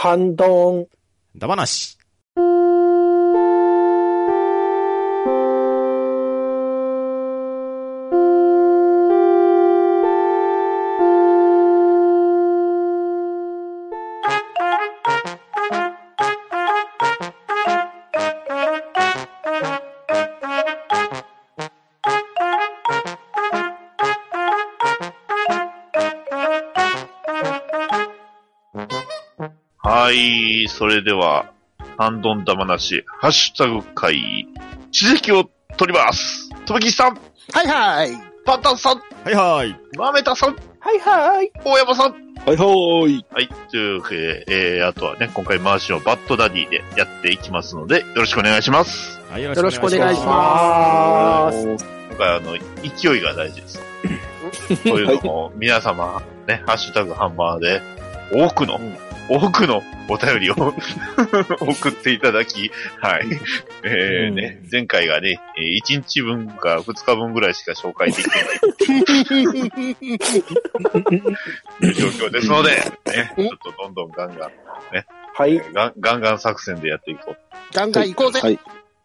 反論。だばなし。はい、それでは、ハンドン玉なし、ハッシュタグ会、地席を取ります。とめきさん、はいはい。パンタンさん、はいはい。マメタさん、はいはい。大山さん。はいはーい。はい、というわけで、えー、あとはね、今回回しをバッドダディでやっていきますので、よろしくお願いします。はい、よよろしくお願いしまます。今回あの、勢いが大事です。というのも、皆様、ね、ハッシュタグハンマーで、多くの、多くのお便りを 送っていただき、はい。えーね、前回がね、えー1日分か2日分ぐらいしか紹介できてないと いう状況ですので、ね、ちょっとどんどんガンガン、はい。ガンガンガン作戦でやっていこう。ガンガン行こうぜ。はい。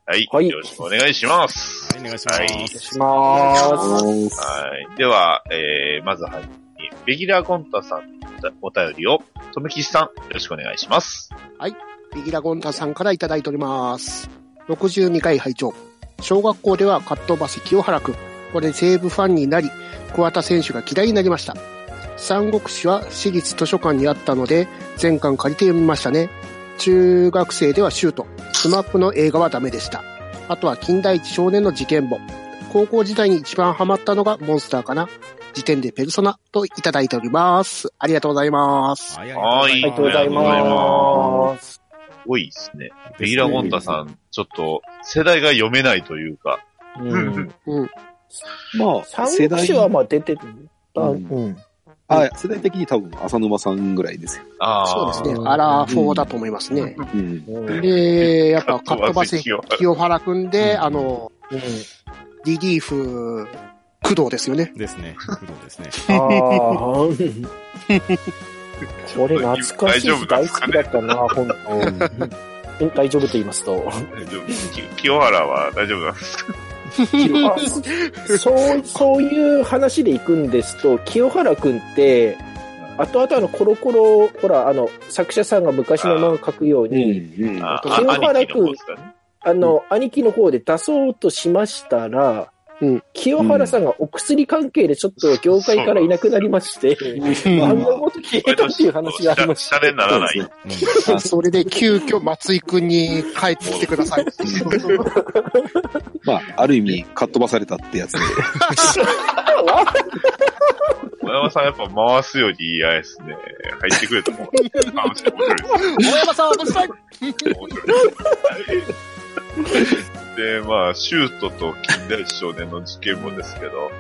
はい。はいよろしくお願いします。はい、お願いします。はいお願いします。はい。では、えー、まずはじめに、レギュラーコンタさんお便りを、とめきしさん、よろしくお願いします。はいビギラゴンタさんからいただいております。62回拝聴小学校ではカットバス清原くん。これで西武ファンになり、桑田選手が嫌いになりました。三国志は私立図書館にあったので、全巻借りて読みましたね。中学生ではシュート。SMAP の映画はダメでした。あとは金田一少年の事件簿。高校時代に一番ハマったのがモンスターかな。次点でペルソナといただいております。ありがとうございます。はい、はいありがとうございま。ますすごいですね。レギュラーコンタさん、ちょっと、世代が読めないというか、うん。うん。まあ、三世代国志はまあ出てた。ううんん。あ、世代的に多分浅沼さんぐらいですよ。ああ。そうですね。アラフォーだと思いますね。うん。で、やっぱカットバス清原清原くんで、あの、うん。リリーフ、工藤ですよね。ですね。工藤ですね。ああ。これ懐かしいし大好きだったな、本当。大丈夫と言いますと。大丈夫き清原は大丈夫なんですかあそう、そういう話で行くんですと、清原くんって、後々あの、コロコロ、ほら、あの、作者さんが昔の漫画描くように、清原兄貴の方ですかね。あの、兄貴の方で出そうとしましたら、うん清原さんがお薬関係でちょっと業界からいなくなりまして、あんなこと消えたっていう話がありましシャレにならない。あそれで急遽松井くんに帰ってきてください。まあ、ある意味、かっ飛ばされたってやつで。小山さんやっぱ回すよりいいあれですね。入ってくれたもん。あ、面白い面白いです。大山さん、どうしたい面白い。で、まあ、シュートと金田一少年の事件簿ですけど、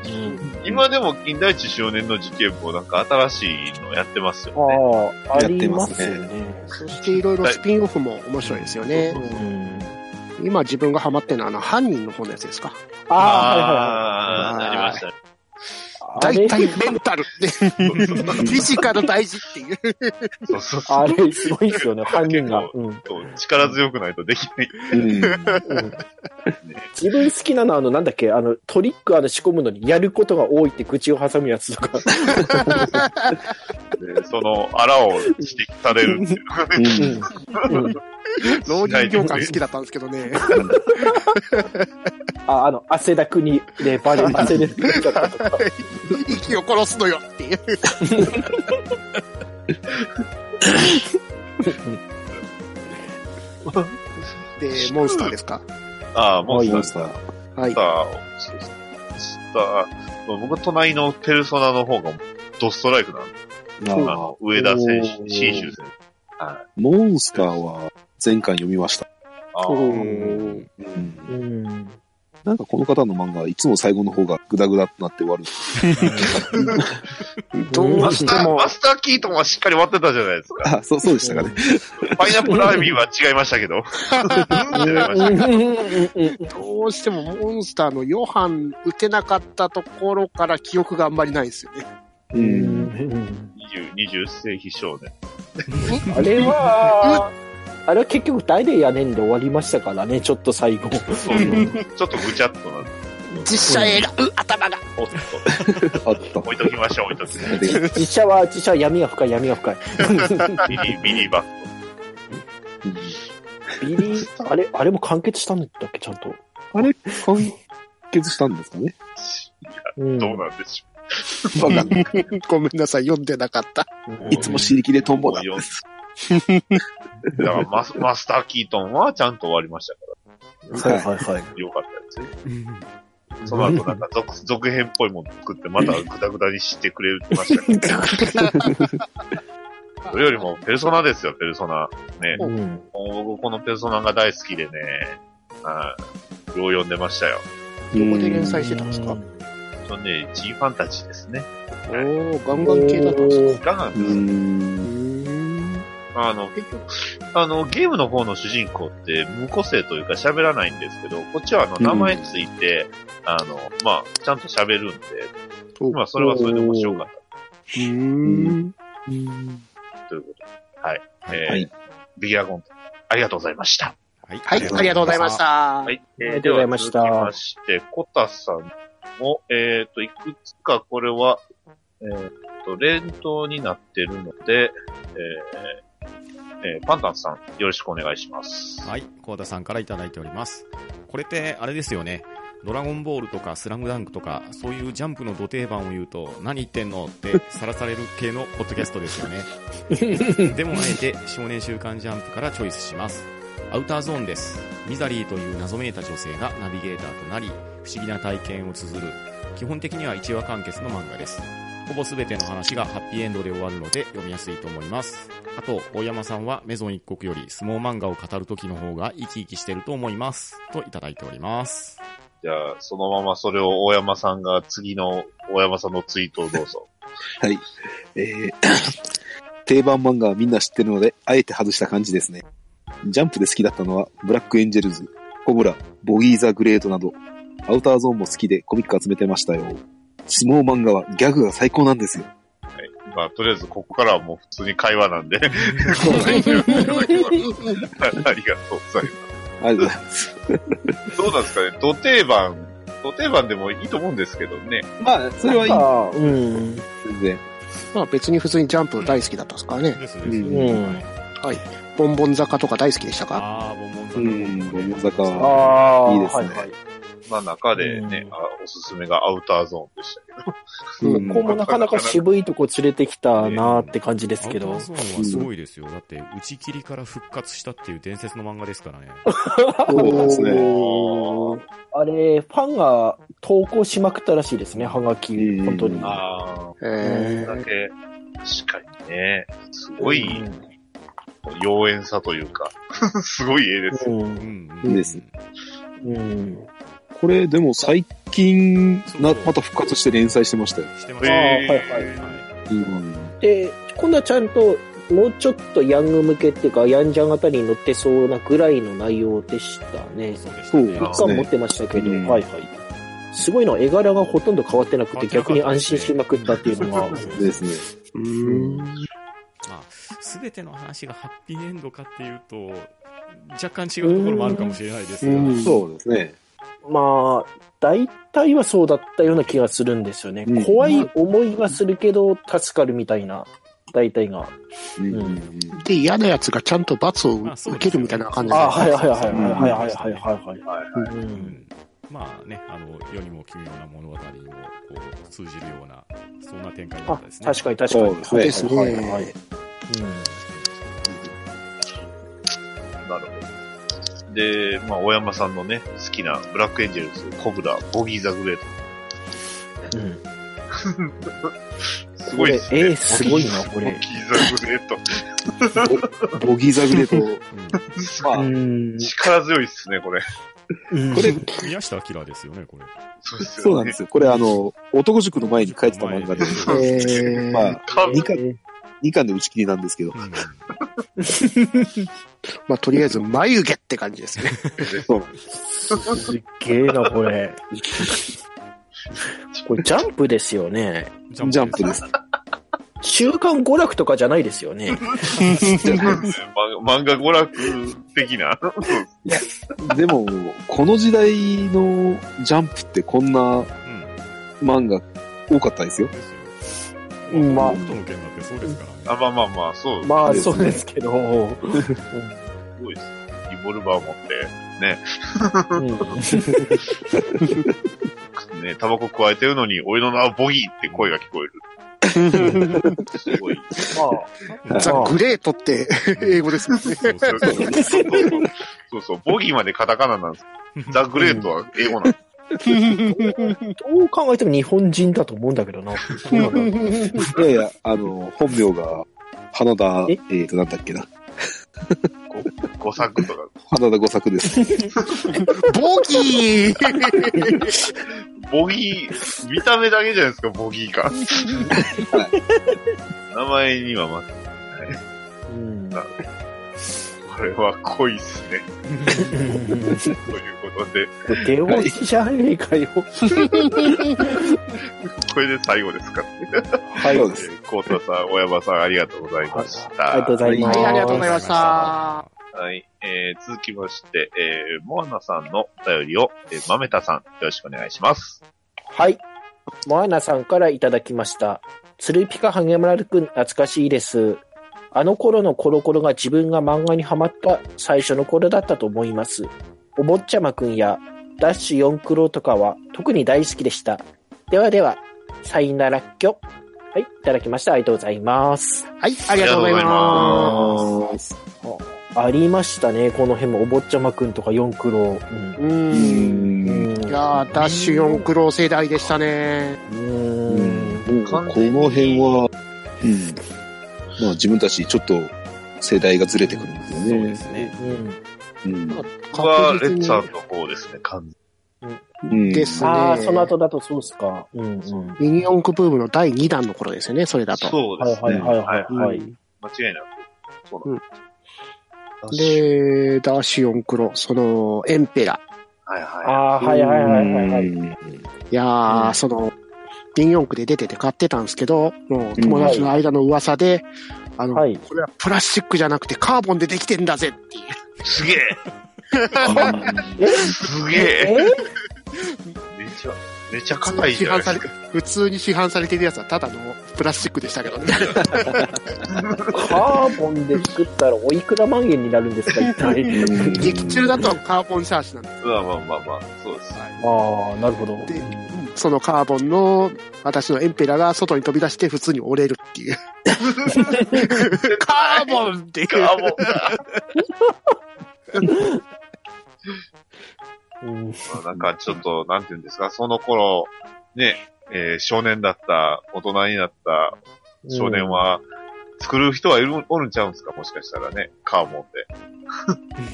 今でも金田一少年の事件簿なんか新しいのやってますよね。ああ、ありますよね。そしていろいろスピンオフも面白いですよね。うん今自分がハマってるのはあの、犯人の方のやつですか？ああ、あーはいはいなりましたね。大体メンタルって、フィジカル大事っていう。そうそうそう。あれ、すごいですよね、犯人が。力強くないとできない。うん。自分好きなのは、あの、なんだっけ、あの、トリックあの仕込むのにやることが多いって口を挟むやつとか。でその、あらを指摘されるっていう。老人業界好きだったんですけどね。あ、あの、汗だくに、ね、バレ、汗でくっちゃったとか。息を殺すのよっていう。で、モンスターですか？ああ、モンスター。はいスタ。ー、そうですねスター、僕は隣のペルソナの方がドストライクなんで、ああの、上田選手、新州選手。モンスターは前回読みました。あーおーうん。うん。なんかこの方の漫画、いつも最後の方がグダグダとなって終わる。どうしてもマ、スターキートンはしっかり割ってたじゃないですか。あ、そう、そうでしたかね。パイナップルアイビーは違いましたけど。どうしてもモンスターのヨハン打てなかったところから記憶があんまりないですよね。う。うんん。20、20世紀少年。あれは、あれは結局誰やねんで終わりましたからね、ちょっと最後。そうそうちょっとぐちゃっとな。実写映画、う、頭が。おっと、あった。置いときましょう、置いときましょう。実写は、実写は闇が深い、闇が深い。ミニ、ミニバッビリー、あれ、あれも完結したんだっけ、ちゃんと。あれ、完結したんですかね？うんト。どうなんでし わかんない。ごめんなさい、読んでなかった。いつも尻切れトンょボだ。だからマスマスター・キートンはちゃんと終わりましたかはいはいはい。ら、よかったですね。その後なんか続続編っぽいもの作って、またグダグダにしてくれましたけど、それよりもペルソナですよ、ペルソナ。ね。うん。僕このペルソナが大好きでね、はい。よう読んでましたよ。どこで連載してたんですか？とね、G ファンタジーですね。おー、ガンガン系だったんですか？が、うーん。あの、結局、あの、ゲームの方の主人公って無個性というか喋らないんですけど、こっちはあの、うん名前ついて、あの、まあ、ちゃんと喋るんで、おまあ、それはそれで面白かっうーん。たということで。はい。えーはいビギアゴン、ありがとうございました。はいはい、ありがとうございまし。た。はい。えーありがとうございましたでは続きまして、コタさんも、えっ、と、いくつかこれは、えっ、と、連投になってるので、えーえーパンタンさん、よろしくお願いします。はい、コーダさんからいただいております。これって、あれですよね。ドラゴンボールとかスラムダンクとか、そういうジャンプの土定番を言うと、何言ってんのってさらされる系のポッドキャストですよね。でもあえて、少年週刊ジャンプからチョイスします。アウターゾーンです。ミザリーという謎めいた女性がナビゲーターとなり、不思議な体験を綴る、基本的には1話完結の漫画です。ほぼ全ての話がハッピーエンドで終わるので読みやすいと思います。あと、大山さんはメゾン一国より相撲漫画を語る時の方が生き生きしてると思います。といただいております。じゃあ、そのままそれを大山さんが次の大山さんのツイートをどうぞ。はい。えー、定番漫画はみんな知ってるので、あえて外した感じですね。ジャンプで好きだったのは、ブラックエンジェルズ、コブラ、ボギーザグレードなど、アウターゾーンも好きでコミック集めてましたよ。相撲漫画はギャグが最高なんですよ。まあ、とりあえずここからはもう普通に会話なんで、ありがとうございます。ありがとうございます。どうなんですかね？土定番、土定番でもいいと思うんですけどね。まあ、それはいい。あうん。全然。まあ別に普通にジャンプ大好きだったんですからね。ですうんうんはいボンボン坂とか大好きでしたか？あー、ボンボンさうんん、ボンボン坂は。ああ、いいですねはいはい。まあ中でね、うんあおすすめがアウターゾーンでしたけど。うんここもなかなか渋いとこ連れてきたなーって感じですけどアウター。ゾーンはすごいですよ。だって、打ち切りから復活したっていう伝説の漫画ですから ね。そうですね。あれ、ファンが投稿しまくったらしいですね、ハガキう。ん本当に。あえあ、だけ、確かにね、すごい妖艶さというか、すごい絵です。うん。うんいいですうん。これ、でも最近、なまた復活して連載してましたよ。してました。はいはいはうん。で、今度はちゃんと、もうちょっとヤング向けっていうか、ヤンジャンあたりに載ってそうなぐらいの内容でしたねい。。そう一巻持ってましたけど、うんはいはい。すごいのは絵柄がほとんど変わってなくて、逆に安心しまくったっていうのが。ですね。ー、うーん。まあ、すべての話がハッピーエンドかっていうと、若干違うところもあるかもしれないですけど。うんそうですね。まあ、大体はそうだったような気がするんですよね。うん怖い思いはするけど、助かるみたいな、大体が。うんうんで、嫌な奴がちゃんと罰を受けるみたいな感じあではいはいはいはいうんはいはいはいはいはい。はいはい。ううんんまあね、あの、世にも奇妙な物語にもこう通じるような、そんな展開だあったですね。確かに確かに。そうですねはいはいはいなるほど。で、まあ、大山さんのね、好きなブラックエンジェルズ、コブラ、ボギーザグレート。うん。うんすごいですね。えーすごいなこれボギーザグレート。ボギーザグレート、うんまあ、うん。力強いっすね、これ。うんこれ、宮下明ですよね、これ。そうなんですよ。これあの、男塾の前に書いてた漫画で、えー、まあ、か2巻、二巻で打ち切りなんですけど、うんまあとりあえず眉毛って感じですね。す。すっげえな、これ。これジャンプですよね。ジャンプです。週刊娯楽とかじゃないですよね。ま漫画娯楽的な。でも、この時代のジャンプってこんなうん。漫画多かったですよ。ですよ。うんまあ北斗の剣だってそうですからね。あ、まあまあまあ、そう。まあ、そうですけど。すごいです。リボルバー持って、ね、うん ね、タバコ加えてるのに、俺の名はボギーって声が聞こえる。すごい。まあ、ザ・グレートって英語ですね。そうそうそう。そうそう、ボギーまでカタカナなんです。ザ・グレートは英語なんです。どう考えても日本人だと思うんだけどな。そうなんだいやいや、あの、本名が、花田、え？えっ、と、なんだっけな。五作とか。花田五作です。ボギーボギー、見た目だけじゃないですか、ボギーか。名前にはまず、うんこれは濃いっすね。ということで、出落ちじゃねえかよ。これで最後ですかね。はい。そうです。コータさん、小山さん、ありがとうございました。ありがとうございます。はい、ありがとうございました。はい。えー、続きまして、えー、モアナさんのお便りを、えー、まめたさん、よろしくお願いします。はい。モアナさんからいただきました。つるぴかはげまるくん懐かしいです。あの頃のコロコロが自分が漫画にハマった最初の頃だったと思います。お坊ちゃまくんやダッシュ4クロとかは特に大好きでした。ではでは、さいならっきょ。はい、いただきました。ありがとうございます。はい、ありがとうございます。ありましたね、この辺もお坊ちゃまくんとか4クロ。うんう。うんん。いやー、ダッシュ4クロ世代でしたね。ううんん。この辺は、うん。まあ自分たちちょっと世代がずれてくるんですよね。そうですね。うん。僕は、レ確実にッツさんの方ですね、完うん。ですね。ああ、その後だとそうっすか。うんうん。ミニ四駆ブームの第2弾の頃ですよね、それだと。そうですね。はいはいはいはいはい間違いなく。そうなんです。で、ダッシュ4クロ、その、エンペラ。はいはああ、はいはいはいはいはい。うんいやー、うんその、ミニ四駆で出てて買ってたんですけど、もう友達の間の噂で、あの、はいこれはプラスチックじゃなくてカーボンでできてんだぜっていう。い。すげええすげええめちゃ、めちゃ硬いじ市販されゃないですか。、普通に市販されてるやつはただのプラスチックでしたけどね。カーボンで作ったらおいくら万円になるんですか、一体？劇中だとカーボンシャーシなんです。まあまあまあまあ、そうです。ああ、なるほど。でそのカーボンの私のエンペラが外に飛び出して普通に折れるっていう。カーボンっていう。ガーボンまあなんかちょっと、なんていうんですか、その頃、ね、えー少年だった、大人になった少年は、作る人はいる、おるんちゃうんですかもしかしたらね、カーボンで。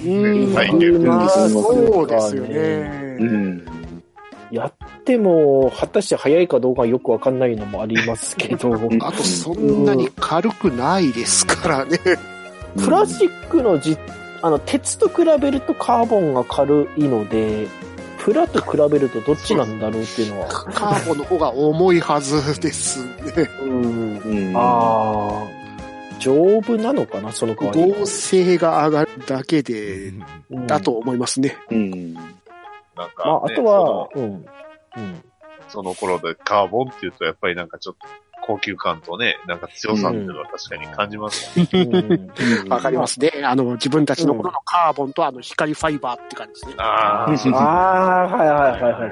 うん はいまあそうですようね。ん。やっても、果たして早いかどうかよくわかんないのもありますけど、あとそんなに軽くないですからね。プラスチックのじ、あの、鉄と比べるとカーボンが軽いので、プラと比べるとどっちなんだろうっていうのは。カーボンの方が重いはずですね。うん。うん。ああ、丈夫なのかな、その代わり。合成が上がるだけで、うんだと思いますね。うん。なんまか、あ、あねとは、うん。うん。その、頃でカーボンって言うと、やっぱりなんかちょっと、高級感とね、なんか強さっていうのは確かに感じますね。うんわかりますね。あの、自分たちの頃のカーボンとあの光ファイバーって感じですね。ああ、はいはいはいはい。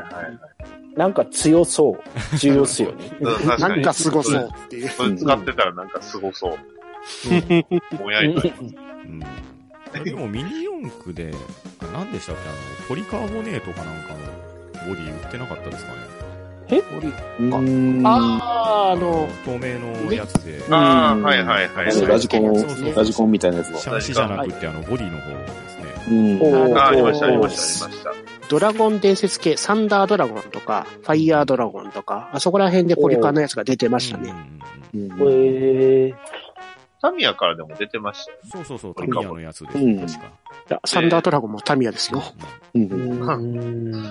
なんか強そう。重要っすよね。なんかすごそうっていう。それ使ってたらなんかすごそう。ぼんやりと。うんでもミニ四駆で、あ何でしたっけ？あの、ポリカーボネートかなんかのボディ売ってなかったですかねうん。あー、あの、透明のやつで、ああ、はいはいはい。ラジコンラジコンみたいなやつシだ。ャーシじゃなくてあの、ボディの方ですね。うん。ああ、ありました、ありました、ありました。ドラゴン伝説系、サンダードラゴンとか、ファイヤードラゴンとか、あそこら辺でポリカーのやつが出てましたね。うんうんうんうんえー、タミヤからでも出てましたよ。そうそうそう、タミヤのやつです、うん確か。いやサンダードラゴンもタミヤですよ。う。うん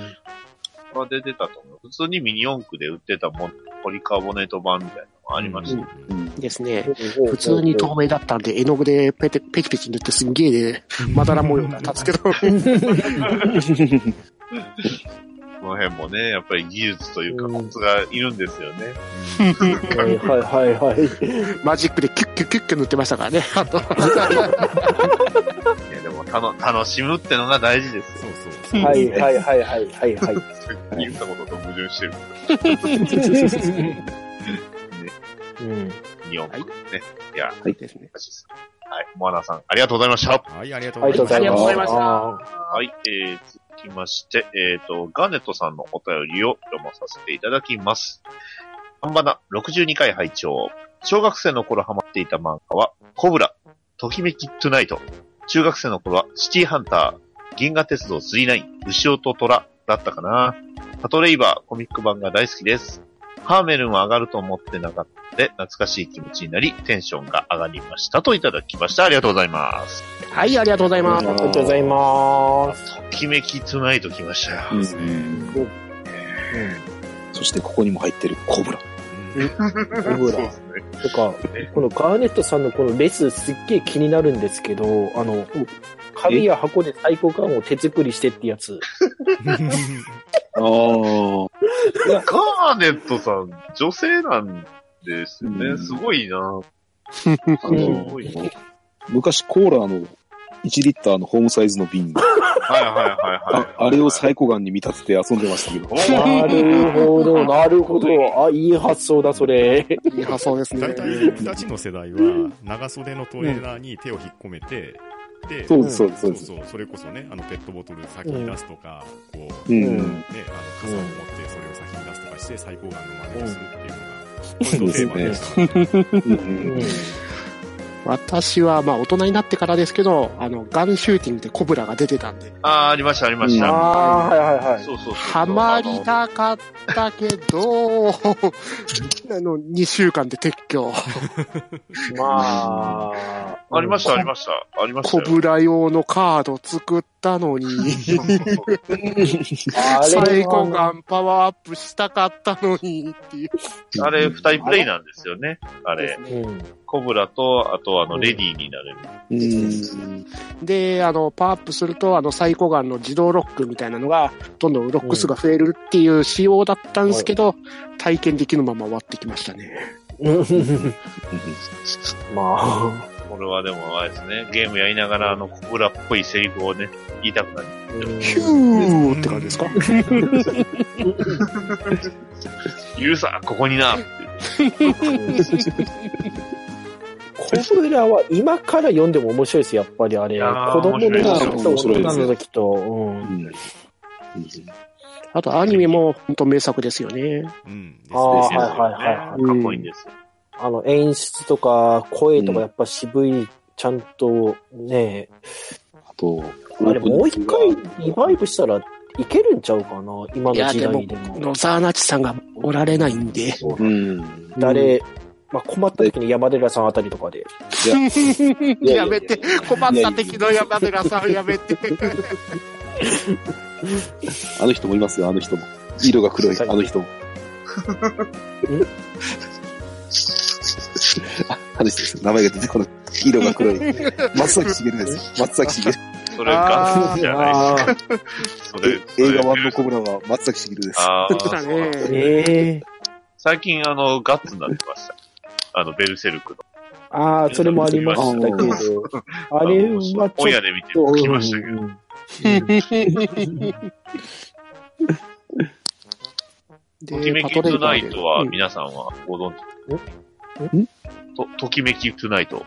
ん。は出てたと思う。普通にミニ四駆で売ってたもん、ポリカーボネート版みたいなありました。うん。ですね。普通に透明だったんで、絵の具でペテペチペチ塗ってすんげえね、まだら模様が立つけど。この辺もね、やっぱり技術というか、うんコツがいるんですよね。はいはいはいはい。マジックでキュッキュッキュッキュ塗ってましたからね。あとたの、楽しむってのが大事ですよ。そうそう。はいはいはいはいはいはい。言ったことと矛盾してる。うん。日本語ね。いや、はいですね。はい。モアナさん、ありがとうございました。はい、ありがとうございます。ありがとうございましたはい。えー、続きまして、えっ、と、ガーネットさんのお便りを読まさせていただきます。ハンバナ62回拝聴小学生の頃ハマっていた漫画は、コブラ、ときめきトゥナイト。中学生の頃は、シティハンター、銀河鉄道39、牛尾と虎だったかな。パトレイバー、コミック版が大好きです。ハーメルンは上がると思ってなかったので、懐かしい気持ちになり、テンションが上がりましたといただきました。ありがとうございます。はい、ありがとうございます。ありがとうございます。ときめきトゥナイト来ましたよ。うんうん。そしてここにも入ってるコブラ。ブラそうですね。とか、このガーネットさんのこのレスすっげえ気になるんですけど、あの、紙や箱で最高感を手作りしてってやつ。ああ。ガーネットさん、女性なんですよね。うんすごいな。あすのごいな。昔コーラの1リッターのホームサイズの瓶、はいはいはいはい。ああれをサイコガンに見立てて遊んでましたけど。なるほど、なるほど。あ、いい発想だ、それ。いい発想ですね大。体、二つの世代は、長袖のトレーナーに手を引っ込めて、で、そうです、そうです、そうです。そうそう、それこそね、あの、ペットボトル先に出すとか、こう、うね、ん。あの、傘を持ってそれを先に出すとかして、最高眼の真似をするっていうのが、そうこれのテーマでしたね。私は、まあ、大人になってからですけど、あの、ガンシューティングでコブラが出てたんで、あー、ありましたありました。ああ、はいはいはい。そうそうそう。ハマりたかったけど、あの、2週間で撤去。まあ。ありましたありました。ありましたよ。コブラ用のカード作ったのに、最高はガンパワーアップしたかったのにっていう。あれ、二人プレイなんですよね。あれ。うん。コブラと、あとあの、レディーになれる。うん。で、あの、パワーアップすると、あの、サイコガンの自動ロックみたいなのが、どんどんロック数が増えるっていう仕様だったんですけど、体験できるまま終わってきましたね。まあ。これはでも、あれですね。ゲームやりながら、あの、コブラっぽいセリフをね、言いたくなる。ヒューって感じですか？ゆうさ、ここになってコブラは今から読んでも面白いです、やっぱりあれ。子供の時の時と。あと、アニメも本当名作ですよね。うん。ですああ、はいねはいはいはい。かっこいいんですよ。あの、演出とか、声とかやっぱ渋い、ちゃんと、ねあと、あれもう一回リバイブしたらいけるんちゃうかな？今の時代でも。野沢那智さんがおられないんで。うん。誰、まあ、困った時に山寺さんあたりとかで。いややめて、困った敵の山寺さんやめて。あの人もいますよ、あの人も。色が黒いあの人も。あ、話です。名前が出てこない。色が黒い。松崎しげるです。松崎しげる。それガンじゃないですか。それ、映画版のコブラは松崎しげるです。あそうだあ、ね。ええ最近あの、ガッツになってました。あの、ベルセルクの。ああ、それもありましたけど、あれはちょっと。本屋で見て聞きましたけど。うんときめきトゥナイトは皆さんはご存知んと、ときめきトゥナイト。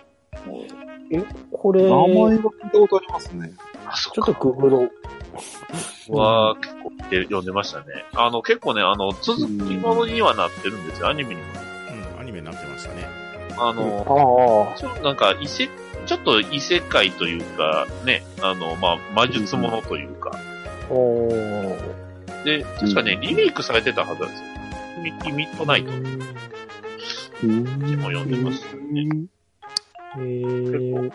これ、名前ちは聞いたことありますね。あ、そょっとググろう。は結構で読んでましたね。あの、結構ね、あの、続きものにはなってるんですよ、アニメにも。うん、アニメになってましたね。あの、あちょなんか、異世、ちょっと異世界というか、ね、あの、まあ、魔術ものというか。あ、おーで、確かね、リメイクされてたはずなんですよ。ミッキーミッドナイトうん。も読んでましたね。えー、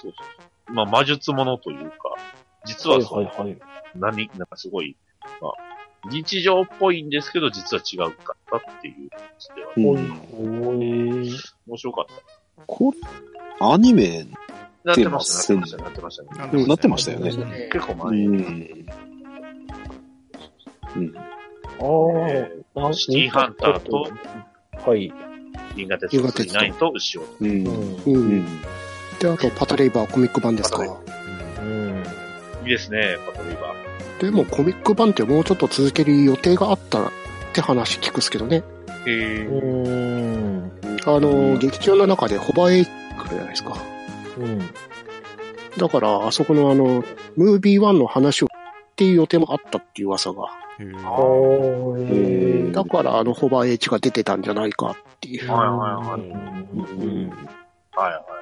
そうそう。まあ、魔術ものというか、実ははいその、はいはい。何、なんかすごい、まあ、日常っぽいんですけど、実は違うかったっていう感じでは、うん。面白かった。これ、アニメ、なってました、なってました、なってましたね。なってましたよね。結構前。うん。うん。えーシティハンターと、はい。銀河鉄道9と牛尾。うん。うん。で、あと、パトレイバーコミック版ですか。うん。いいですね、パトリーバー。でも、コミック版ってもうちょっと続ける予定があったって話聞くっすけどね。へーうん。あの、劇中の中でホバーエイクじゃないですか。うん。だから、あそこのあの、ムービー1の話をっていう予定もあったっていう噂が。だから、あの、ホバーエイチが出てたんじゃないかっていう。はいはいはいうんはいはい。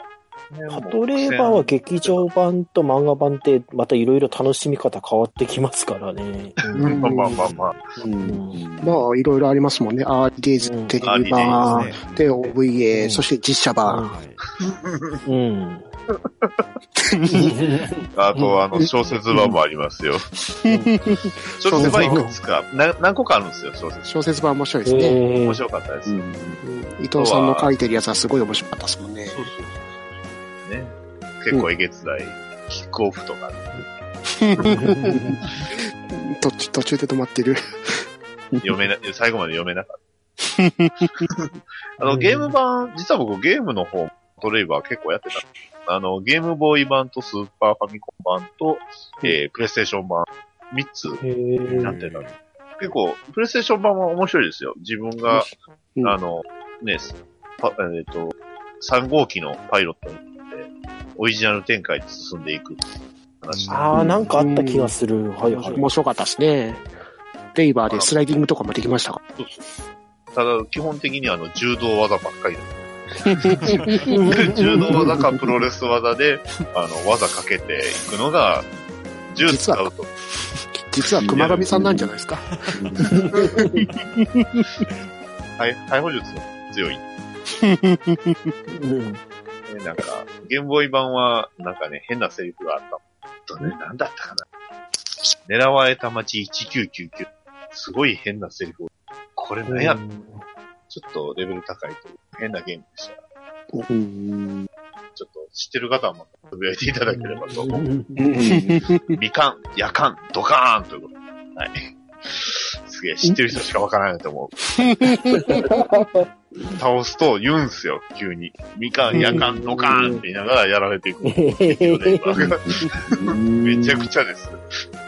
パトレーバーは劇場版と漫画版ってまたいろいろ楽しみ方変わってきますからね。うんまあまあまあまあ。うん。まあ、いろいろありますもんね。アーリーデイズテレビ版、ねで、OVA、うんそして実写版。はいうん。あと、あの、小説版もありますよ。小説版いくつか、な何個かあるんですよ、小説。小説版面白いですね。え面白かったです。うん。うん伊藤さんの書いてるやつはすごい面白かったですもんね。そうそうね。結構えげつない、キックオフとか、途中途中で止まってる。読めな、最後まで読めなかった。あの、ゲーム版、実は僕ゲームの方、トレイバー結構やってた。あの、ゲームボーイ版とスーパーファミコン版と、えー、プレイステーション版、3つになってた。結構、プレイステーション版は面白いですよ。自分が、うんあの、ね、パえっ、と、3号機のパイロットにオリジナル展開で進んでいく話。ああ、なんかあった気がする。はいはい。面白かったですね。レイバーでスライディングとかもできましたか？ただ、基本的にあの、柔道技ばっかり。柔道技かプロレス技で、あの、技かけていくのが、銃使うと。実は熊上さんなんじゃないですか？はい逮捕術強い。うん。ねなんか、ゲームボーイ版は、なんかね、変なセリフがあった。とね、なんだったかな。狙われた街1999。すごい変なセリフ。これ何や、ちょっとレベル高いという変なゲームでした。うん。ちょっと知ってる方はまたつぶやいていただければと思う。うんみかん、やかん、ドカーンということで。はい。すげえ、知ってる人しかわからないと思う。倒すと言うんすよ、急に。みかん、やかん、ドカーンって言いながらやられていく。めちゃくちゃです。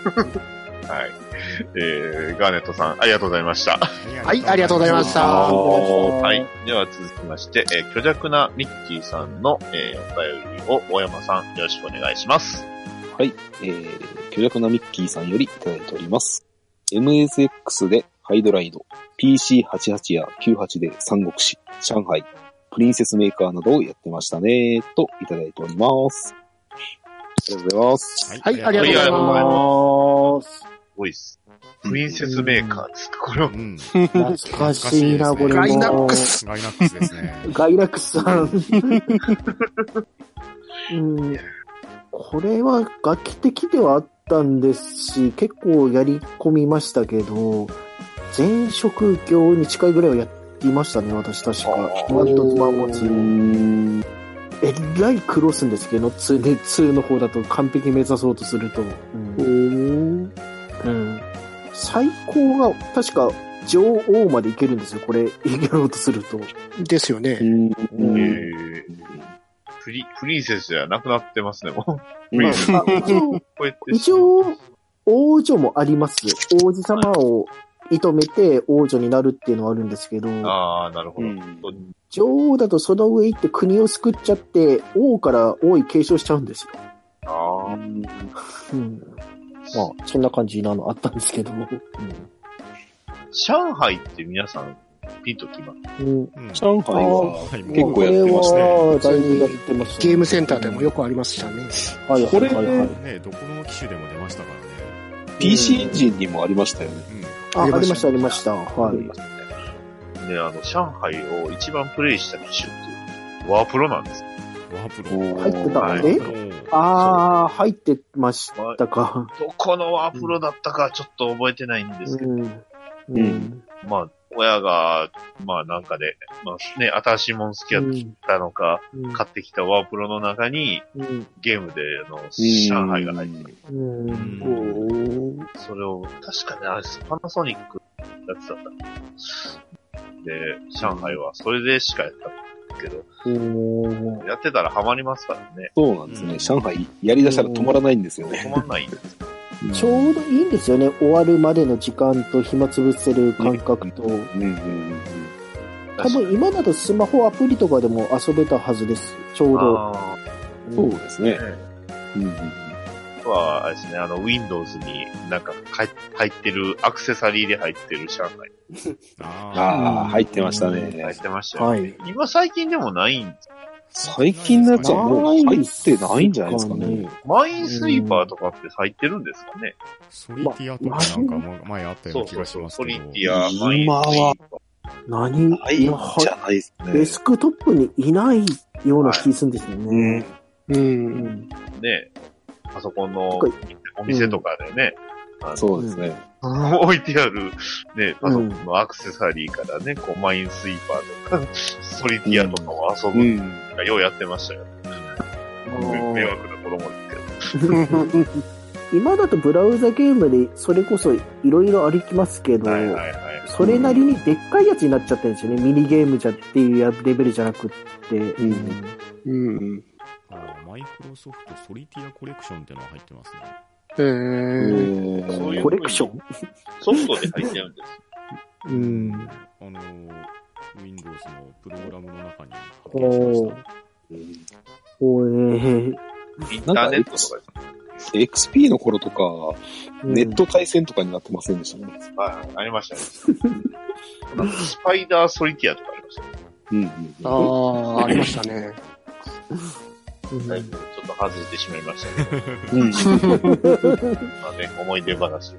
はい。えー、ガーネットさん、ありがとうございました。はい、ありがとうございました。はい。では続きまして、えー、虚弱なミッキーさんの、えー、お便りを大山さん、よろしくお願いします。はい。えー、巨弱なミッキーさんよりいただいております。MSX でハイドライド、PC88 や98で三国志、上海、プリンセスメーカーなどをやってましたね、といただいております。ありがとうございます。はい、ありがとうございありがとうございます。すごいっす。プリンセスメーカーですかこれはう。ん。懐かしいな、これも。ガイナックス。ガイナックスですね。ガイナックスさん。うん、これは楽器的ではあったんですし、結構やり込みましたけど、前職業に近いぐらいはやっていましたね、私確か。割とつま持ち。ん。えらい苦労するんですけど、2で、2の方だと完璧目指そうとすると。うん。うん最高が、確か、女王までいけるんですよ、これ、やろうとすると。ですよねう。ん。えー、プリ、プリンセスじゃなくなってますね、もう。うんあ一応、こうやって。一応、王女もあります。王子様を射止めて王女になるっていうのはあるんですけど、ああ、なるほど。うん女王だとその上行って国を救っちゃって、王から王位継承しちゃうんですよ。ああ、うん。まあ、そんな感じなのあったんですけど。上海って皆さん、ピンときます？うん。うん上海ははい結構やってましたね。これは、だいぶやってました、ゲームセンターでもよくありましたね。はいはいこれ。ね、どこの機種でも出ましたからね。PC エンジンにもありましたよね。うん。あ、ありました、ありました。はい。で、あの、上海を一番プレイした機種っていう、ワープロなんです。ワープロ。入ってたはいえ？ああ、入ってましたか。どこのワープロだったかちょっと覚えてないんですけど、うん。まあ、親が、まあなんかで、まあね、新しいもん好きやったのか、うん買ってきたワープロの中にうん。ゲームであの、上海が入ってた。うん。それを、確かね、あれパナソニックやってたんだ。で、上海はそれでしかやったんだけど、おーやってたらハマりますからね。そうなんですね。うん上海やり出したら止まらないんですよね。止まんないんですよ。ちょうどいいんですよね。終わるまでの時間と暇つぶせる感覚と。多分今だとスマホアプリとかでも遊べたはずです。ちょうど。あうん。そうですね。うんは、あれですね、あの、Windows になんか入入ってる、アクセサリーで入ってる上海 あああ、入ってました入ね。ってましたよね。はい。今最近でもないんです最近のやつはもう入ってないんじゃないですかね。マインスイーパーとかって入ってるんですかね、ソリティアとかなんかも前あったような気がしますソけど。リティア、今マインスイーはパー。何ないんじゃないですね。デスクトップにいないような気するんですようね。ん。う。うんん。ね、パソコンのお店とかでね、あのそうですね。置いてある、ね、パソコンのアクセサリーからね、こう、マインスイーパーとか、ソリティアとかを遊ぶうん。のがようやってましたよ。ー迷惑な子供ですけど。今だとブラウザゲームでそれこそいろいろありきますけど、はいはいはい。それなりにでっかいやつになっちゃってるんですよね。ミニゲームじゃっていうやレベルじゃなくって。うんうん。あーマイクロソフトソリティアコレクションってのが入ってますね。えー、コレクション？ソフトで入ってるんです。うん。あのー、Windows のプログラムの中にお発見しーました。おえインターネットとか XP の頃とか、うんネット対戦とかになってませんでしたね。はい、ありましたね。なんかスパイダーソリティアとかありましたね。うんうん。ああ、ありましたね。うんだいぶちょっと外れてしまいましたけど。うん。まあね、思い出話、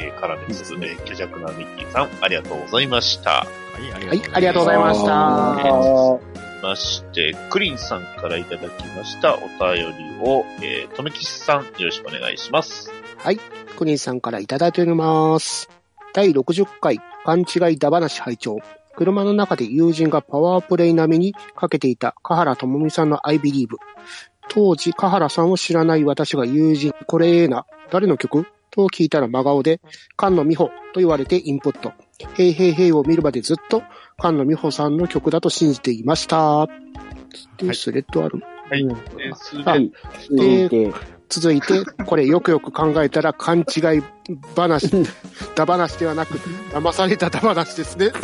えー、からですね、虚弱なミッキーさん、ありがとうございました。はい、ありはい、ありがとうございましあた。ーまして、クリンさんからいただきましたお便りを、えー、とめきしさん、よろしくお願いします。クニンさんからいただいております。第60回、勘違いだ話拝聴車の中で友人がパワープレイ並みにかけていた香原智美さんの I Believe。当時、香原さんを知らない私が友人、これええな、誰の曲と聞いたら真顔で、菅野美穂と言われてインプット。へいへいへいを見るまでずっと菅野美穂さんの曲だと信じていました。で、はいスレッドある。はい。うんえー、数は年い。続いて、続いて、これよくよく考えたら勘違い話、だ話ではなく、騙されただ話ですね。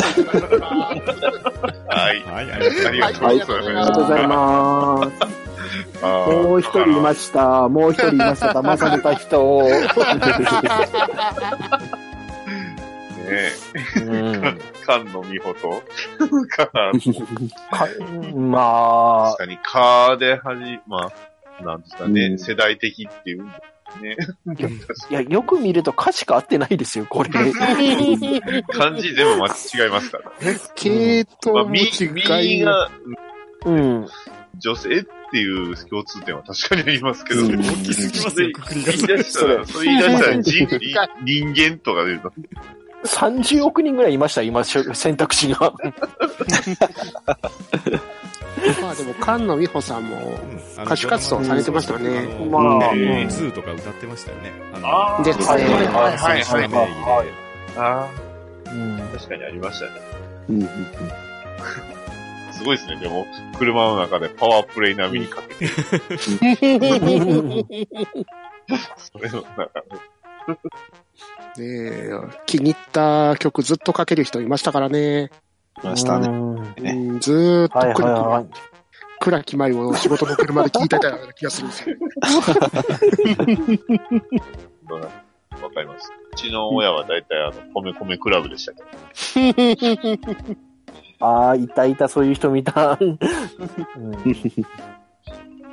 はい。はい、ありがとうございます。ありがとうございますもう一人いました。もう一人いました。騙された人。ねうん菅野美穂と、か、かまあ確、かに、カーではじ、まあ、なんですかね、うん世代的っていうんですね。いや、よく見ると歌詞が合ってないですよ、これ。漢字全部間違いますからね。系まあ、統もみ、違いみがうん。女性っていう共通点は確かにありますけど、う。ん大きすぎますよ、くくりが言い出したら、それ言い出したら人、人人間とか出ると、30億人ぐらいいました、今、選択肢が。まあでも、菅野美穂さんも、うん。歌手活動されてましたね。まあ。えーうんズーとか歌ってましたよね。あー。ですねはいはいはいはいはい。はいあうん。あ、確かにありましたね。うんうんすごいですね。でも、車の中でパワープレイ並みにかけて、それの中で。ねえ気に入った曲ずっとかける人いましたからね。いましたね。うんうんずーっとはいクラキマはいはい。倉木舞を仕事の車で聞いてたような気がするんですよ。わかります。うちの親は大体あの、米米クラブでしたけど。ああ、いたいた、そういう人見た。うん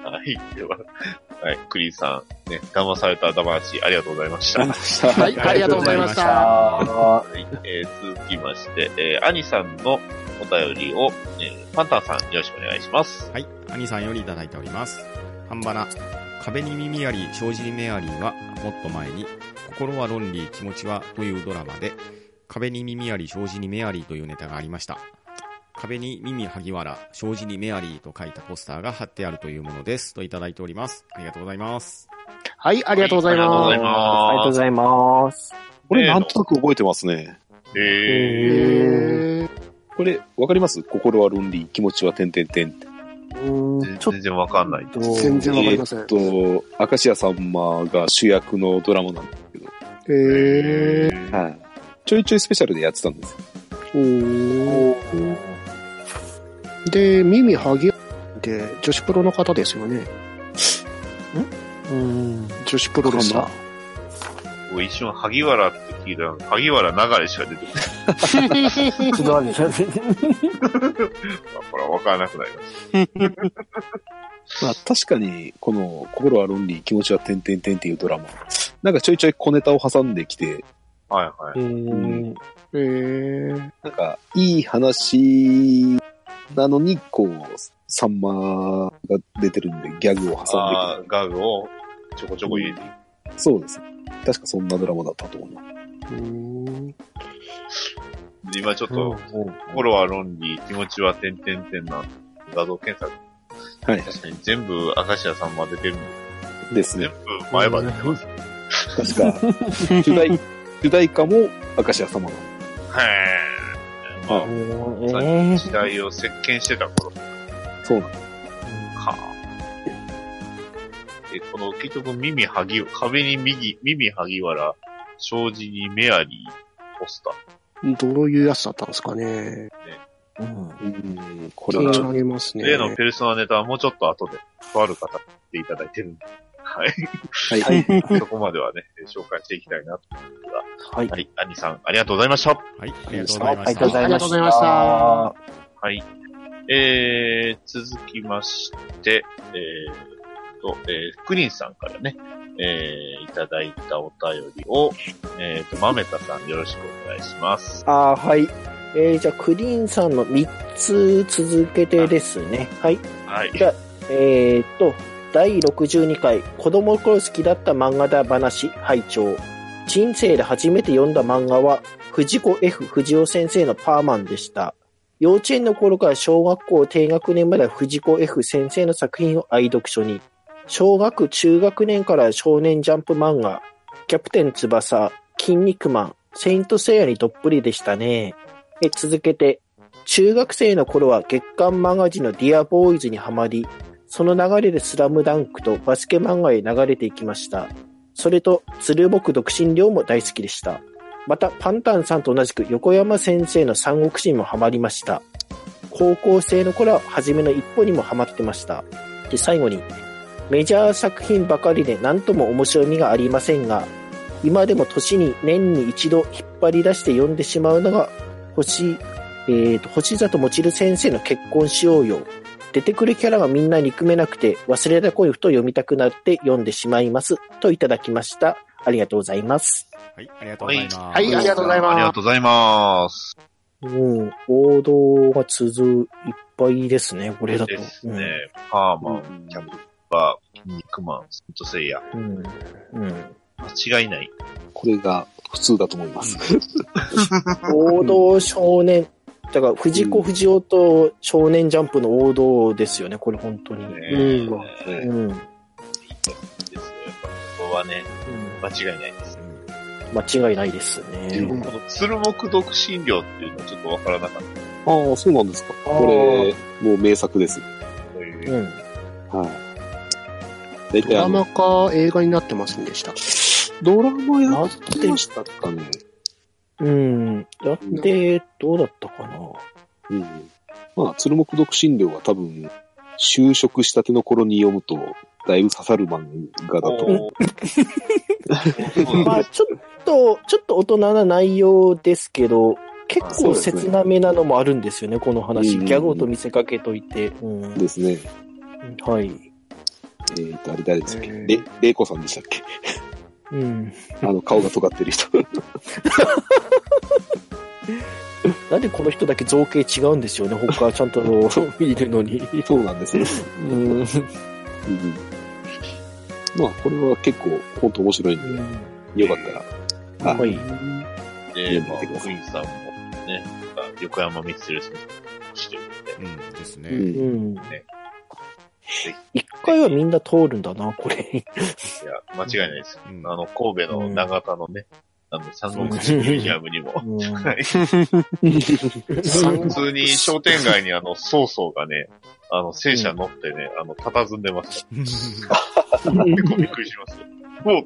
はい。では、はい。クリーンさん、ね、騙された騙し、ありがとうございました。ははい、ありがとうございました。あい。えー、続きまして、えー、アニさんのお便りを、えー、パンタンさん、よろしくお願いします。はい。兄さんよりいただいております。半ばな。壁に耳あり、障子に目ありはもっと前に、心は論理、気持ちはというドラマで、壁に耳あり、障子に目ありというネタがありました。壁に耳萩原、障子に目ありと書いたポスターが貼ってあるというものです。といただいております。ありがとうございます。はい、ありがとうございありがとうございまありがとうございます。これなんとなく覚えてますね。えす。ー、えこれ、わかります？心は論理、気持ちは点々点って。全然わかんない。全然わかりません。えーっと、明石家さんまが主役のドラマなんですけど、えー、はい。ちょいちょいスペシャルでやってたんですよ。おーで、耳はぎって女子プロの方ですよね。うん、女子プロでした。僕一瞬、萩原って聞いたら、萩原流れしか出てこない。ちょっと待って、ほら、わからなくなりましまあ確かに、この心は論理、気持ちは点々点っていうドラマ、なんかちょいちょい小ネタを挟んできて、た。はいはい。うん、えー、なんかいい話なのに、こう、サンマが出てるんでギャグを挟んあーガグをちょこちょこ入れていく。でそうです。確かそんなドラマだったと思。うーんで今ちょっと、心は論理、気持ちは点々点な画像検索。はい。確かに全部、明石家さんま出てるんで、ですね全。部前歯出てます。確か、主題、主題歌も明石家様の。へー。まあ、えー、時代を席巻してた頃そうなんです。か。え、この結局耳はぎ、壁に右、耳萩原、障子にメアリー、ポスター。どういうやつだったんですかね。うんうん、こ気れはね。例のペルソナネタはもうちょっと後で、とある方っていただいてるんで。はい。はい。そこまではね、紹介していきたいなと思いますはいが。。はい。アニさん、ありがとうございました。はい、ありがとうございまありがとうごした。ざいました。ありがとうございましたはい。えー、続きまして、えーと、えー、クリンさんからね、えー、いただいたお便りを、えーと、まめたさんよろしくお願いします。あーはい。えー、じゃあ、クリーンさんの3つ続けてですね。はい。はい。じゃあ、えーっと、第62回、子供頃好きだった漫画だ話、拝聴。人生で初めて読んだ漫画は、藤子 F 不二雄先生のパーマンでした。幼稚園の頃から小学校低学年まで藤子 F 先生の作品を愛読書に、小学中学年から少年ジャンプ漫画、キャプテン翼、筋肉マン、セイントセイヤにどっぷりでしたね。続けて、中学生の頃は月刊マガジンのディアボーイズにはまり、その流れでスラムダンクとバスケ漫画へ流れていきました。それと、鶴木独身寮も大好きでした。また、パンタンさんと同じく横山先生の三国志にもハマりました。高校生の頃は初めの一歩にもハマってました。で、最後に、メジャー作品ばかりで何とも面白みがありませんが、今でも年に年に一度引っ張り出して読んでしまうのが、星、えーと、星里もちる先生の結婚しようよ。出てくるキャラがみんな憎めなくて、忘れた恋ふと読みたくなって読んでしまいます。といただきました。ありがとうございます。はい、ありがとうございます。はい、ありがとうございありがまとうございます。うん、王道が続いっぱいですね、これだと。ですね。パーマン、キャプバー、筋肉マン、セントセイヤ。うん。うん。間違いない。これが普通だと思います。王道少年、だから藤子不二雄と少年ジャンプの王道ですよね、これ本当に。ねうんうん。ですよ。うん。やっぱここはね、間違いないです。間違いないですね。うんこの鶴木独身寮っていうのはちょっとわからなかった。ああ、そうなんですか。これ、もう名作です。そうん。はい。ドラマか映画になってますんでした。ドラマやってましたかね。うん。だって、どうだったかな？うん。まあ、鶴木独身寮は多分、就職したての頃に読むと、だいぶ刺さる漫画だと。まあ、ちょっと、ちょっと大人な内容ですけど、結構切なめなのもあるんですよね、この話。うんギャグと見せかけといて。うん。ですね。はい。えっ、と、あれ誰でしたっけ？れ、れいこさんでしたっけ？うん。あの、顔が尖ってる人。なんでこの人だけ造形違うんですよね、他はちゃんと 見るのに。そうなんですよ。うん。うんまあ、これは結構、本当面白いんで、よかったら。あはい。で、まあ、クイーンさんもね、横山光輝先生してるんで、うん、ですね。うんうんね。一回はみんな通るんだな、これ。いや、間違いないです。うんあの、神戸の長田のね、あの、三国志ミュージアムにも、うんはい普通に商店街にあの、曹操がね、あの、戦車乗ってね、あの、佇んでます。結構びっくりしますよ。もう、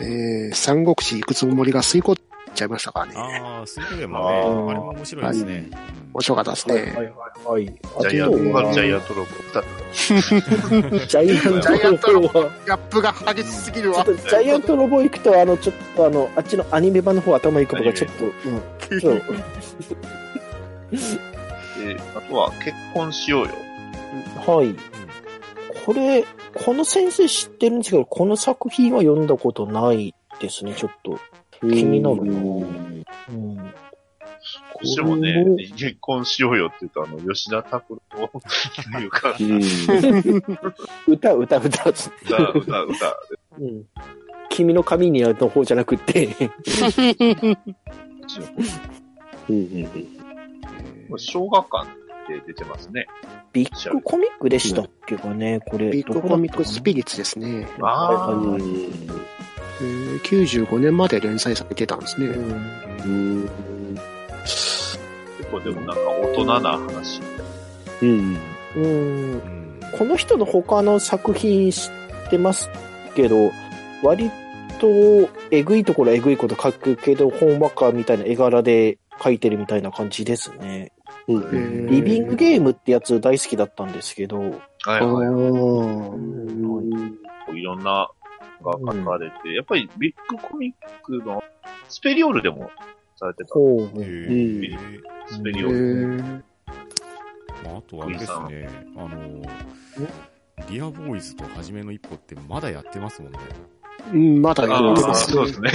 えー、三国志行くつもりが水行っちゃいましたからね。ああ、スイートゲームはね、あれも面白いですね。面白かったですね。はいはいはいはい。あジャイアント、とはジャイアントロボ2ジャイアントロボは、ギャップが激しすぎるわちょっ。とジャイアントロボ行くと、あの、ちょっとあの、あっちのアニメ版の方頭いくのがちょっと、うん。そう。で、あとは、結婚しようよ。はい。これ、この先生知ってるんですけど、この作品は読んだことないですね、ちょっと。気になるなうん。こっちもね、結婚しようよって言うと、あの、吉田拓郎というか、うん。歌、歌、歌、つって。歌、歌、歌、うん。君の髪になるの方じゃなくて、うんうんこれ小学館って出てますね。ビッグコミックでしたっけかね、これ。ビッグコミックスピリッツですね。あうん。はいえー95年まで連載されてたんですね。うんうん。結構でもなんか大人な話。うん。うんうんこの人の他の作品知ってますけど、割とえぐいところはえぐいこと書くけど、本話家みたいな絵柄で描いてるみたいな感じですね。うん。えーリビングゲームってやつ大好きだったんですけど、はいあはい。ーいろんなが書かれて、やっぱりビッグコミックのスペリオールでもされてた。ほうスペリオール。ーまあ、あとはあれですね、あの、ディアボーイズと初めの一歩ってまだやってますもんね。うんまだやってます。そうですね。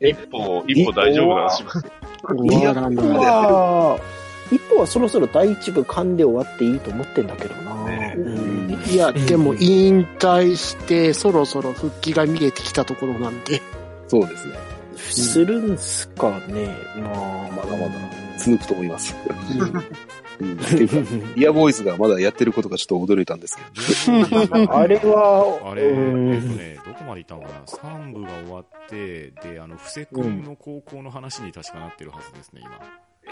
一歩、一歩大丈夫なします。終わら一ない。歩は、一歩はそろそろ第一部完で終わっていいと思ってんだけどな。ねうんいや、でも引退して、そろそろ復帰が見えてきたところなんで。そうですね。するんすかね。まあ、まだまだ続くと思います。うん。っていうか、イヤボーイズがまだやってることがちょっと驚いたんですけど。あれは、あれ、えね、どこまで行ったのかな ?3 部が終わって、で、あの、布施君の高校の話に確かなってるはずですね、今。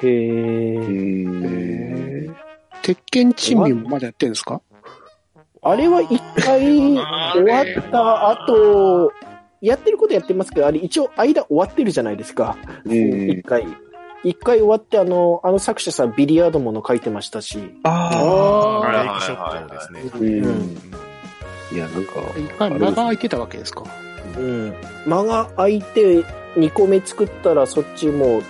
へえ。うん。鉄拳珍味もまだやってるんですか？あれは一回終わった後、やってることやってますけど、あれ一応間終わってるじゃないですか。うん一回。一回終わって、あの、あの作者さんビリヤードもの書いてましたし。ああブーレイクショットですね。いや、なんか、一回間が空いてたわけですかうん。間が空いて2個目作ったら、そっちも、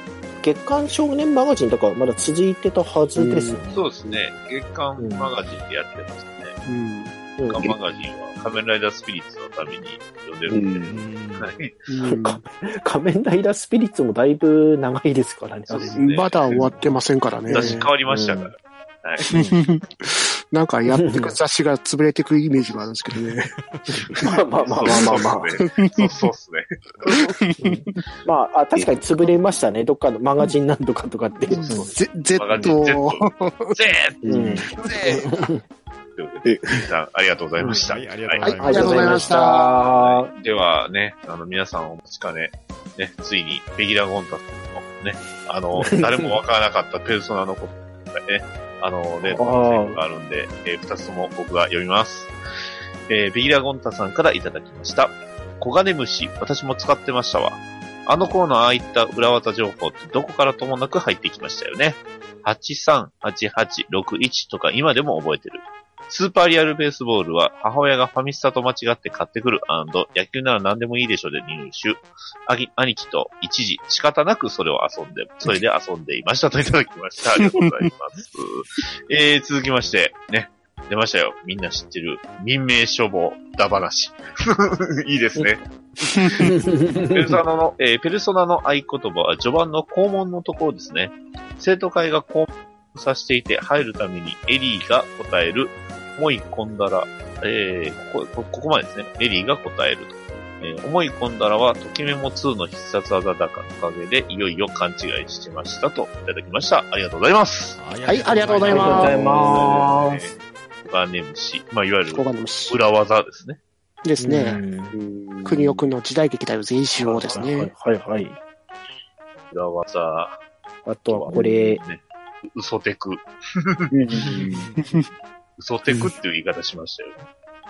月刊少年マガジンとかまだ続いてたはずですね。そうですね。月刊マガジンでやってますね。うん。うん月刊マガジンは仮面ライダースピリッツのために読んでるんで。うんはい。うん 仮面ライダースピリッツもだいぶ長いですからね。そうですねまだ終わってませんからね。雑誌変わりましたから。はい。なんかやってく 雑誌が潰れてくイメージがあるんですけどね。まあまあまあまあまあまあ。そうっすね。まあ、あ確かに潰れましたね。どっかのマガジンなんとかとかって。Z ト。ぜ うん。ーぜーということで、皆さんありがとうございました。はいありがとうございました。はいではね、あの、皆さんお待ちかね、ね、ついに、ベギラ・ゴンタのね、あの、誰もわからなかったペルソナのことがね、あの、例のセリフがあるんで、えー二つとも僕が読みます。えーベギラ・ゴンタさんからいただきました。小金虫、私も使ってましたわ。あの頃のああいった裏技情報ってどこからともなく入ってきましたよね。838861とか今でも覚えてる。スーパーリアルベースボールは母親がファミスタと間違って買ってくる野球なら何でもいいでしょで入手。兄兄貴と一時仕方なくそれを遊んで、それで遊んでいましたといただきました。ありがとうございます。えー、続きまして、ね。出ましたよ。みんな知ってる民命処方だ話。いいですね。ペルソナの、えーペルソナの合言葉は序盤の肛門のところですね。生徒会が肛門さしていて入るためにエリーが答える、もいこんだら、えー、ここ、ここまでですね。エリーが答えると。えー思い込んだらは、ときメモ2の必殺技だかのおかげで、いよいよ勘違いしてましたといただきました。ありがとうございます。はいありがとうございありがとうございまます。コガネムシ。まあ、いわゆる小金虫裏技ですね。ですね。うん国尾くんの時代劇だよ全集をですね。はいはいはい。裏技。あとはこれ、ね、嘘テク。嘘テクっていう言い方しましたよね。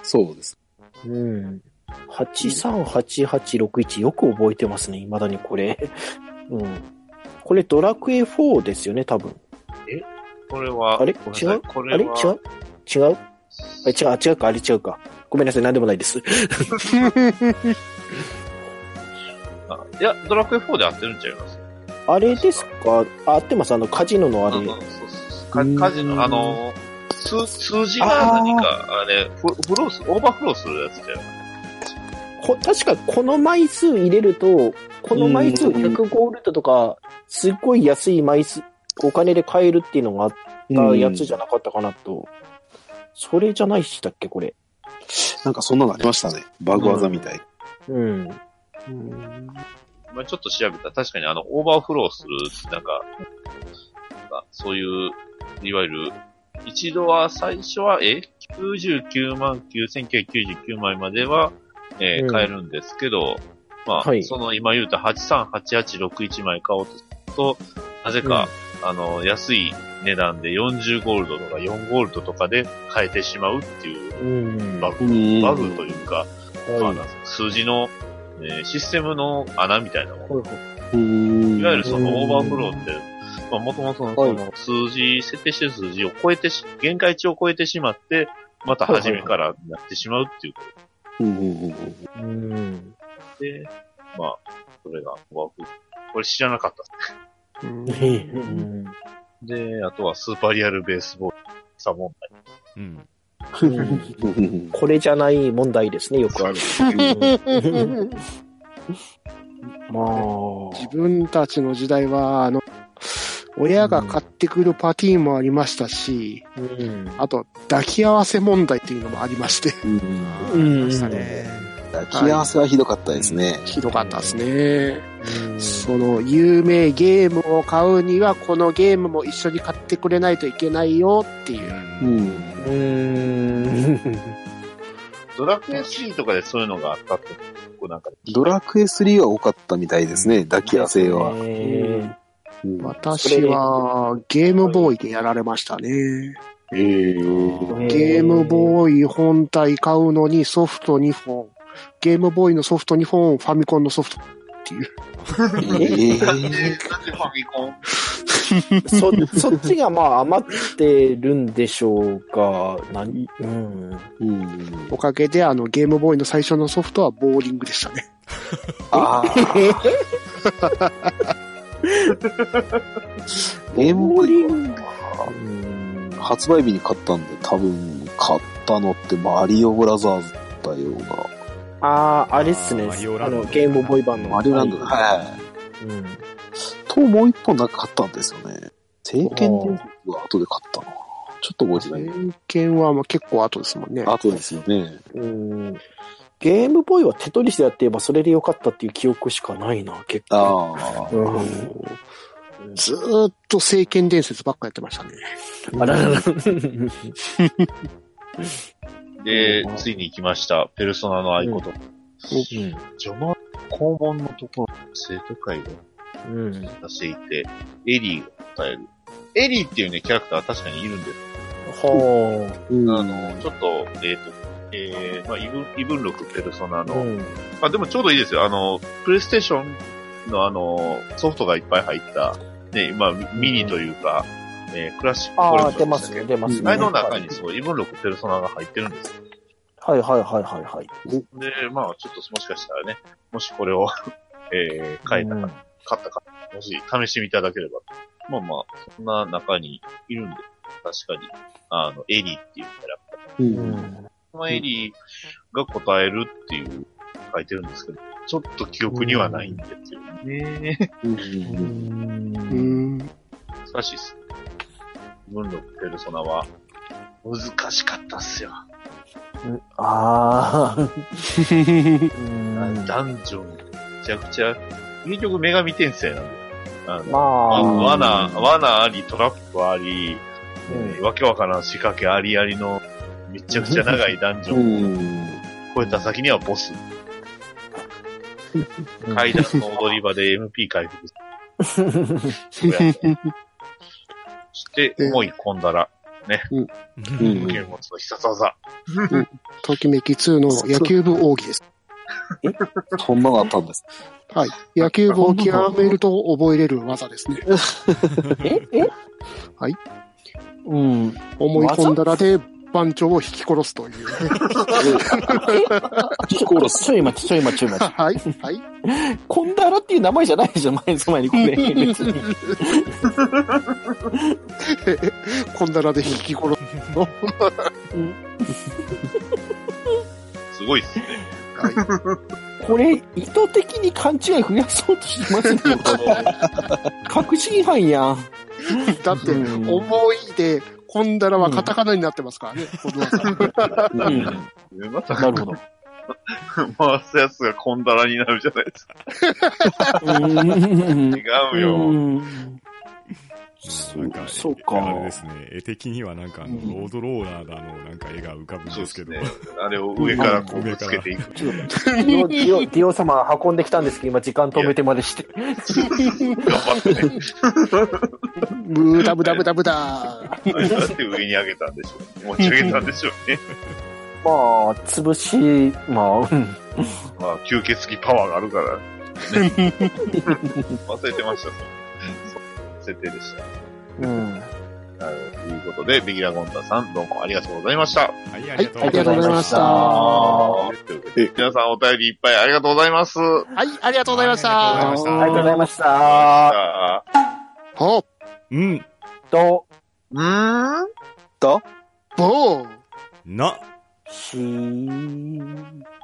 そうです。うん。838861よく覚えてますね、未だにこれ。うん。これドラクエ4ですよね、多分。これは、あれ？ごめんなさい違う？あれ？違う？違う？あ違う、あ違うか、あれ？違うか？ごめんなさい、なんでもないです。あいや、ドラクエ4で合ってるんちゃいます？あれですか？あ、合ってますあの、カジノのあれ。うんそうそうそうかカジノ、あの、数、数字が何か、あれ、フフロース、オーバーフローするやつだよ。こ確かこの枚数入れると、この枚数うん100ゴールドとか、すっごい安い枚数、お金で買えるっていうのがあったやつじゃなかったかなと。それじゃないしたっけ、これ。なんかそんなのありましたね。バグ技みたい。うん。まあちょっと調べたら確かにあの、オーバーフローする、なんか、なんかそういう、いわゆる、一度は最初は、え ?99 万9999枚までは、えーうん。買えるんですけど、まあ、はい。その今言うた838861枚買おうとすると、なぜか、あの、安い値段で40ゴールドとか4ゴールドとかで買えてしまうっていううん。バグ、うん。バグというか、まあ数字の、えーシステムの穴みたいなもの。うん。いわゆるそのうんオーバーフローって、まあもともとのはいその数字、設定してる数字を超えてし、限界値を超えてしまって、また初めからなってしまうっていうこうんうんうんうん。とで、まあ、それがオーバーフロー。これ知らなかった。うんうんで、あとはスーパーリアルベースボール、さ問うん。うんこれじゃない問題ですね、よくある。うん まあ、自分たちの時代は、あの、親が買ってくるパターンもありましたし、うん。あと、抱き合わせ問題っていうのもありまして、うんあーありましたね。抱き合わせはひどかったですね。ひどかったですね。その、有名ゲームを買うには、このゲームも一緒に買ってくれないといけないよっていう。うん。うん。ドラクエ3とかでそういうのがあったって、こうなんか、ドラクエ3は多かったみたいですね、抱き合わせは。私は、ゲームボーイでやられましたね。えーゲームボーイ本体買うのにソフト2本。ゲームボーイのソフト2本、ファミコンのソフトっていう。えーなんで、ファミコン？そ、そっちがまあ余ってるんでしょうか。何？うん。うんおかげで、あの、ゲームボーイの最初のソフトはボーリングでしたね。あー ゲームボーイはうん発売日に買ったんで、多分買ったのってマリオブラザーズだような。ああ、あれっすね。マリオランドあの、ゲームボーイ版の。マリオランドだ。ははい。い。うん。と、もう一本なんか買ったんですよね。聖剣伝説は後で買ったのかな。ちょっと覚えてない。偏見はまあ結構後ですもんね。後ですよね。うん。ゲームボーイはテトリスやってればそれでよかったっていう記憶しかないな、結構。ああ。うん。ずーっと聖剣伝説ばっかやってましたね。あららら。でう、んついに来ました。ペルソナの合言葉。序盤、校門のところ、生徒会がうん。出していて、エリーが答える。エリーっていうね、キャラクターは確かにいるんです。はうんあの、ちょっと、えっ、と、えー、まあ、異文、異文録ペルソナあ。の、うん。まあ、でもちょうどいいですよ。あの、プレイステーションのあの、ソフトがいっぱい入った、ね、まあ、ミミニというか、えークラシックああ、コレクショ出ますね、出ますね。あれの中にそう、異文録ペルソナが入ってるんですよ。はいはいはいはいはい。で、まあ、ちょっともしかしたらね、もしこれを、えー、買えたか、うん買ったか、もし試してみていただければ。まあまあ、そんな中にいるんで、確かに、あの、エリーっていうキャラクター。う。うんのエリーが答えるっていう、書いてるんですけど、ちょっと記憶にはないんですよね。うん。う。うん。ん。難しいっす。文録ペルソナは、難しかったっすよ。ああ。うん。ダンジョン、めちゃくちゃ、結局女神転生なん。だよ。あのまあ、まあ罠、罠あり、トラップあり、うん。わけわからん。仕掛けありありの、めちゃくちゃ長いダンジョうンをん。超えた先にはボス。階段の踊り場で MP 回復する。そして、重い込んだら、うん剣持つの必殺技。ときめき2の野球部奥義です。そんなのあったんです。はい。野球部を極めると覚えれる技ですね。え？え？はい。うん。思い込んだらで番長を引き殺すという。ちょ、ちょい待ち、ちょい待ち、ちょい待ち。はい。はい。コンダラっていう名前じゃないじゃん、前の前にこれ。別に。こんだらで引き殺す。すごいっすね。はい。これ、意図的に勘違い増やそうとしてますね、これ。確信犯やん。だって、うん思いで、こんだらはカタカナになってますからね。うん。また、なるほど。回すやつがコンダラになるじゃないですか。うん 違うよ。なんか、そうか。あれですね、絵的にはなんかロードローラーだの、なんか絵が浮かぶんでけど。そうですすね。あれを 上からこうぶつけていく。ディオ、ディオ、ディオ様運んできたんですけど、今時間止めてまでして。頑張ってね。ブーダブダブダブダなんで上に上げたんでしょう。持ち上げたんでしょうね。まあ、潰し、まあ、うん。まあ、吸血鬼パワーがあるから。ね、忘れてましたね。設定でした。うん。はいということで、ベギラゴンタさん、どうもありがとうございました。はい、ありがとうございました。ということで皆さんお便りいっぱいありがとうございます。はい、ありがとうございました。ありがとうございましたありがとうございました。あほうん、と、うーんだぼーな、しー。